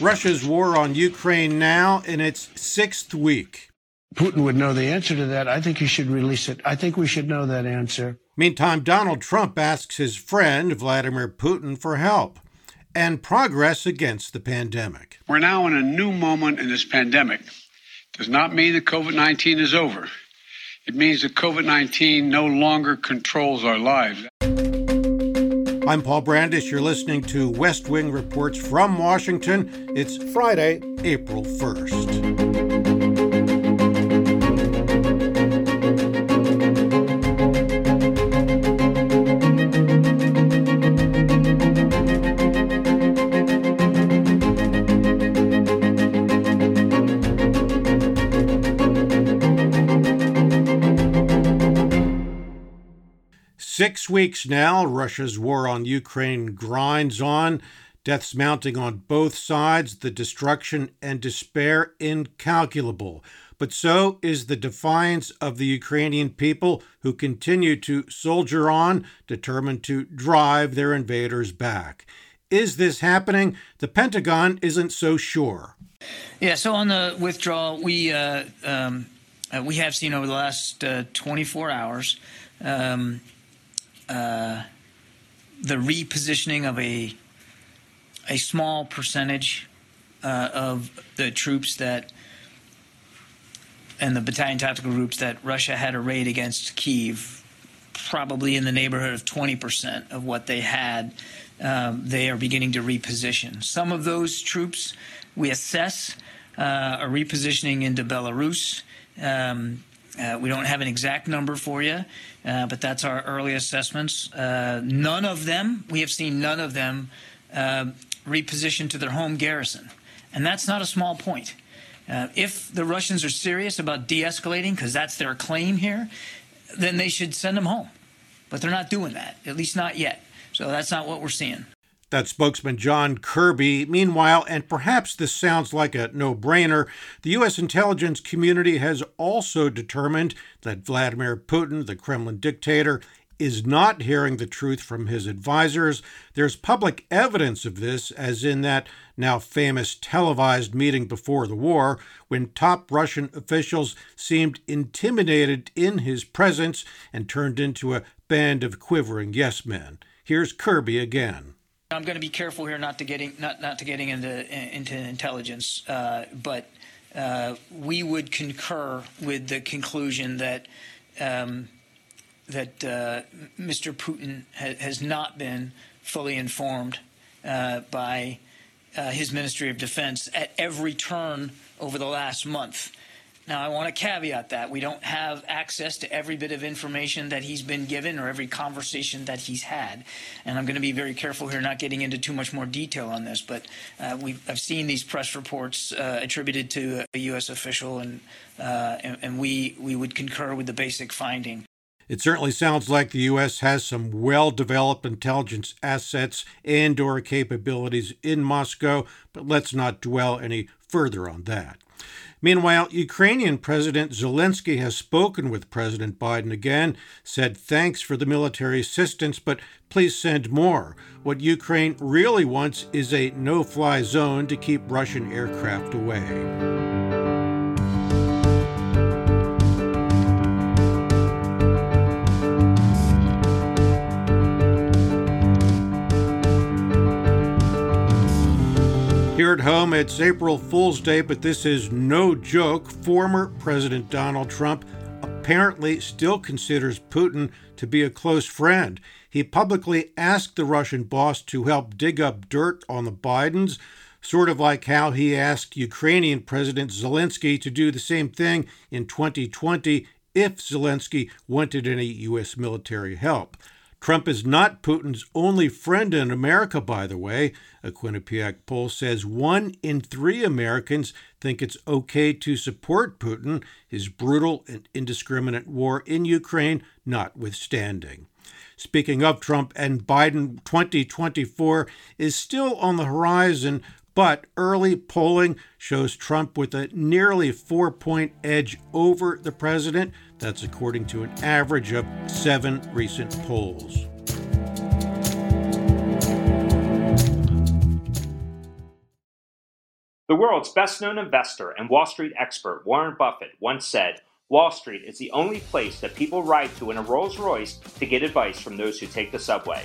Russia's war on Ukraine now in its sixth week. Putin would know the answer to that. I think he should release it. I think we should know that answer. Meantime, Donald Trump asks his friend Vladimir Putin for help and progress against the pandemic. We're now in a new moment in this pandemic. Does not mean that COVID 19 is over. It means that COVID 19 no longer controls our lives. I'm Paul Brandus. You're listening to West Wing Reports from Washington. It's Friday, April 1st. Six weeks now, Russia's war on Ukraine grinds on, deaths mounting on both sides, the destruction and despair incalculable. But so is the defiance of the Ukrainian people who continue to soldier on, determined to drive their invaders back. Is this happening? The Pentagon isn't so sure. Yeah, so on the withdrawal, we uh, um, uh, we have seen over the last uh, 24 hours um, uh, the repositioning of a a small percentage uh, of the troops that and the battalion tactical groups that Russia had arrayed against Kiev, probably in the neighborhood of 20% of what they had, um, they are beginning to reposition. Some of those troops we assess uh, are repositioning into Belarus. Um, uh, we don't have an exact number for you, uh, but that's our early assessments. Uh, none of them, we have seen none of them uh, reposition to their home garrison. And that's not a small point. Uh, if the Russians are serious about de escalating, because that's their claim here, then they should send them home. But they're not doing that, at least not yet. So that's not what we're seeing. That's spokesman John Kirby. Meanwhile, and perhaps this sounds like a no brainer, the U.S. intelligence community has also determined that Vladimir Putin, the Kremlin dictator, is not hearing the truth from his advisors. There's public evidence of this, as in that now famous televised meeting before the war, when top Russian officials seemed intimidated in his presence and turned into a band of quivering yes men. Here's Kirby again. I'm going to be careful here not to getting not not to getting into into intelligence, uh, but uh, we would concur with the conclusion that um, that uh, Mr. Putin ha- has not been fully informed uh, by uh, his Ministry of Defense at every turn over the last month. Now, I want to caveat that. We don't have access to every bit of information that he's been given or every conversation that he's had. And I'm going to be very careful here, not getting into too much more detail on this. But uh, we've, I've seen these press reports uh, attributed to a U.S. official, and, uh, and, and we, we would concur with the basic finding. It certainly sounds like the U.S. has some well-developed intelligence assets and or capabilities in Moscow, but let's not dwell any further on that. Meanwhile, Ukrainian President Zelensky has spoken with President Biden again, said thanks for the military assistance, but please send more. What Ukraine really wants is a no fly zone to keep Russian aircraft away. Here at home, it's April Fool's Day, but this is no joke. Former President Donald Trump apparently still considers Putin to be a close friend. He publicly asked the Russian boss to help dig up dirt on the Bidens, sort of like how he asked Ukrainian President Zelensky to do the same thing in 2020 if Zelensky wanted any U.S. military help. Trump is not Putin's only friend in America, by the way. A Quinnipiac poll says one in three Americans think it's okay to support Putin, his brutal and indiscriminate war in Ukraine notwithstanding. Speaking of Trump and Biden, 2024 is still on the horizon, but early polling shows Trump with a nearly four point edge over the president. That's according to an average of seven recent polls. The world's best known investor and Wall Street expert Warren Buffett once said, Wall Street is the only place that people ride to in a Rolls Royce to get advice from those who take the subway.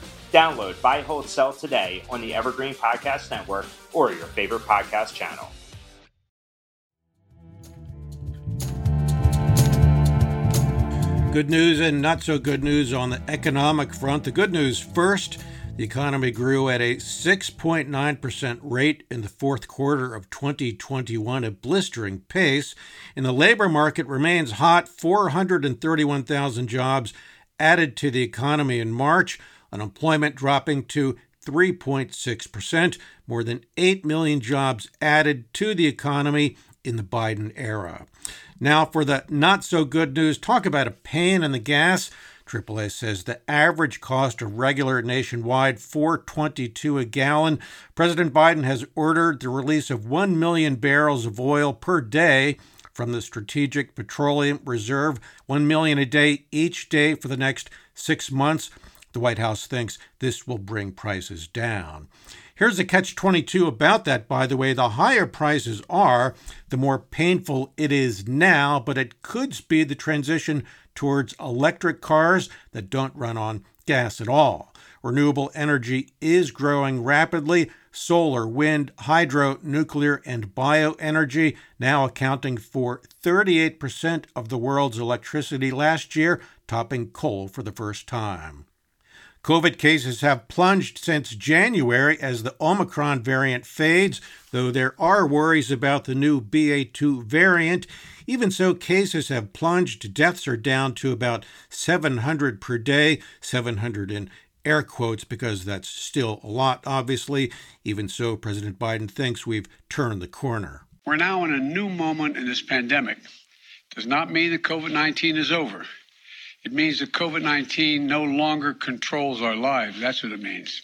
Download Buy, Hold, Sell today on the Evergreen Podcast Network or your favorite podcast channel. Good news and not so good news on the economic front. The good news first the economy grew at a 6.9% rate in the fourth quarter of 2021, a blistering pace. And the labor market remains hot 431,000 jobs added to the economy in March unemployment dropping to 3.6%, more than 8 million jobs added to the economy in the Biden era. Now, for the not so good news, talk about a pain in the gas. AAA says the average cost of regular nationwide 422 a gallon. President Biden has ordered the release of 1 million barrels of oil per day from the Strategic Petroleum Reserve, 1 million a day each day for the next 6 months. The White House thinks this will bring prices down. Here's a catch 22 about that, by the way. The higher prices are, the more painful it is now, but it could speed the transition towards electric cars that don't run on gas at all. Renewable energy is growing rapidly. Solar, wind, hydro, nuclear, and bioenergy now accounting for 38% of the world's electricity last year, topping coal for the first time. COVID cases have plunged since January as the Omicron variant fades, though there are worries about the new BA2 variant. Even so, cases have plunged. Deaths are down to about 700 per day, 700 in air quotes because that's still a lot, obviously. Even so, President Biden thinks we've turned the corner. We're now in a new moment in this pandemic. Does not mean that COVID 19 is over. It means that COVID 19 no longer controls our lives. That's what it means.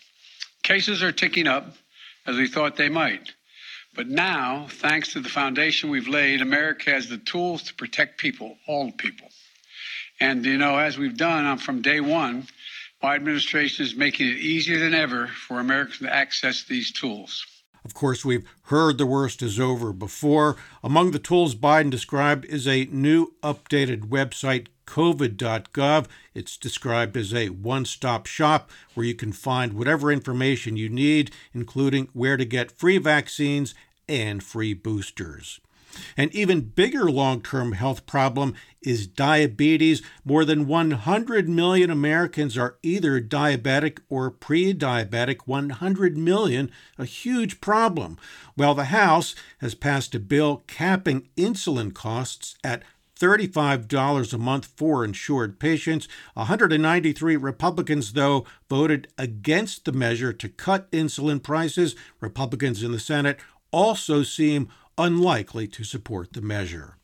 Cases are ticking up as we thought they might. But now, thanks to the foundation we've laid, America has the tools to protect people, all people. And, you know, as we've done from day one, my administration is making it easier than ever for Americans to access these tools. Of course, we've heard the worst is over before. Among the tools Biden described is a new updated website covid.gov. It's described as a one stop shop where you can find whatever information you need, including where to get free vaccines and free boosters. An even bigger long term health problem is diabetes. More than 100 million Americans are either diabetic or pre diabetic. 100 million, a huge problem. Well, the House has passed a bill capping insulin costs at $35 a month for insured patients. 193 Republicans, though, voted against the measure to cut insulin prices. Republicans in the Senate also seem unlikely to support the measure.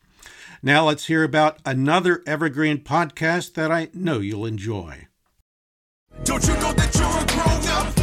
Now let's hear about another Evergreen podcast that I know you'll enjoy. Don't you know that you're a grown up?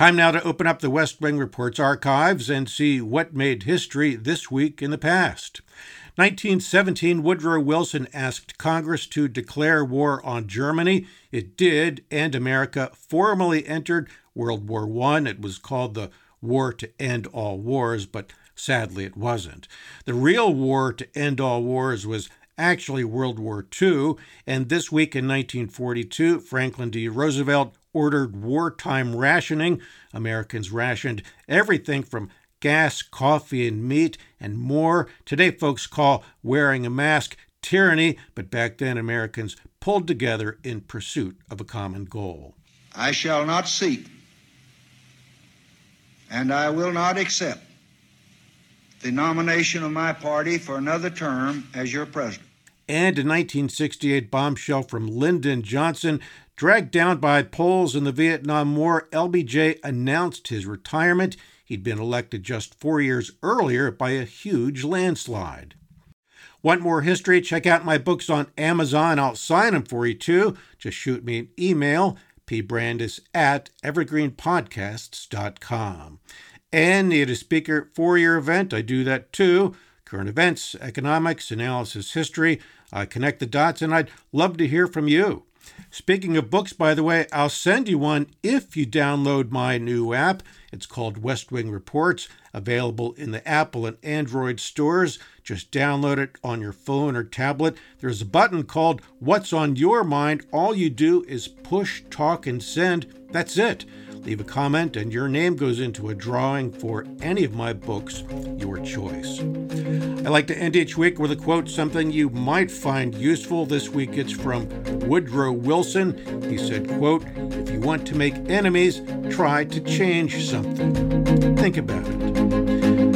Time now to open up the West Wing Report's archives and see what made history this week in the past. 1917, Woodrow Wilson asked Congress to declare war on Germany. It did, and America formally entered World War I. It was called the War to End All Wars, but sadly it wasn't. The real war to end all wars was actually World War II, and this week in 1942, Franklin D. Roosevelt ordered wartime rationing. Americans rationed everything from gas, coffee, and meat, and more. Today, folks call wearing a mask tyranny, but back then, Americans pulled together in pursuit of a common goal. I shall not seek, and I will not accept the nomination of my party for another term as your president. And a 1968, bombshell from Lyndon Johnson Dragged down by polls in the Vietnam War, LBJ announced his retirement. He'd been elected just four years earlier by a huge landslide. Want more history? Check out my books on Amazon. I'll sign them for you too. Just shoot me an email, pbrandus at evergreenpodcasts.com. And need a speaker for your event? I do that too. Current events, economics, analysis, history. I connect the dots, and I'd love to hear from you. Speaking of books, by the way, I'll send you one if you download my new app. It's called West Wing Reports, available in the Apple and Android stores. Just download it on your phone or tablet. There's a button called What's on Your Mind. All you do is push, talk, and send. That's it. Leave a comment, and your name goes into a drawing for any of my books, your choice. I like to end each week with a quote, something you might find useful. This week it's from Woodrow Wilson. He said, quote, if you want to make enemies, try to change something. Think about it.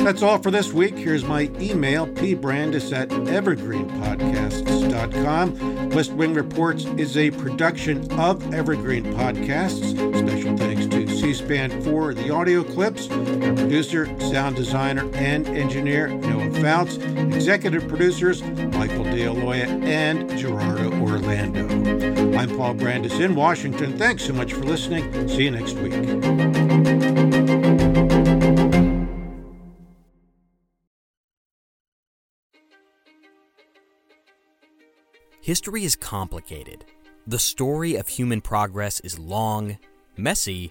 That's all for this week. Here's my email, pbrandus at evergreenpodcasts.com. West Wing Reports is a production of Evergreen Podcasts. C SPAN for the audio clips, our producer, sound designer, and engineer, Noah Fouts, executive producers, Michael DeAloia and Gerardo Orlando. I'm Paul Brandus in Washington. Thanks so much for listening. See you next week. History is complicated. The story of human progress is long, messy,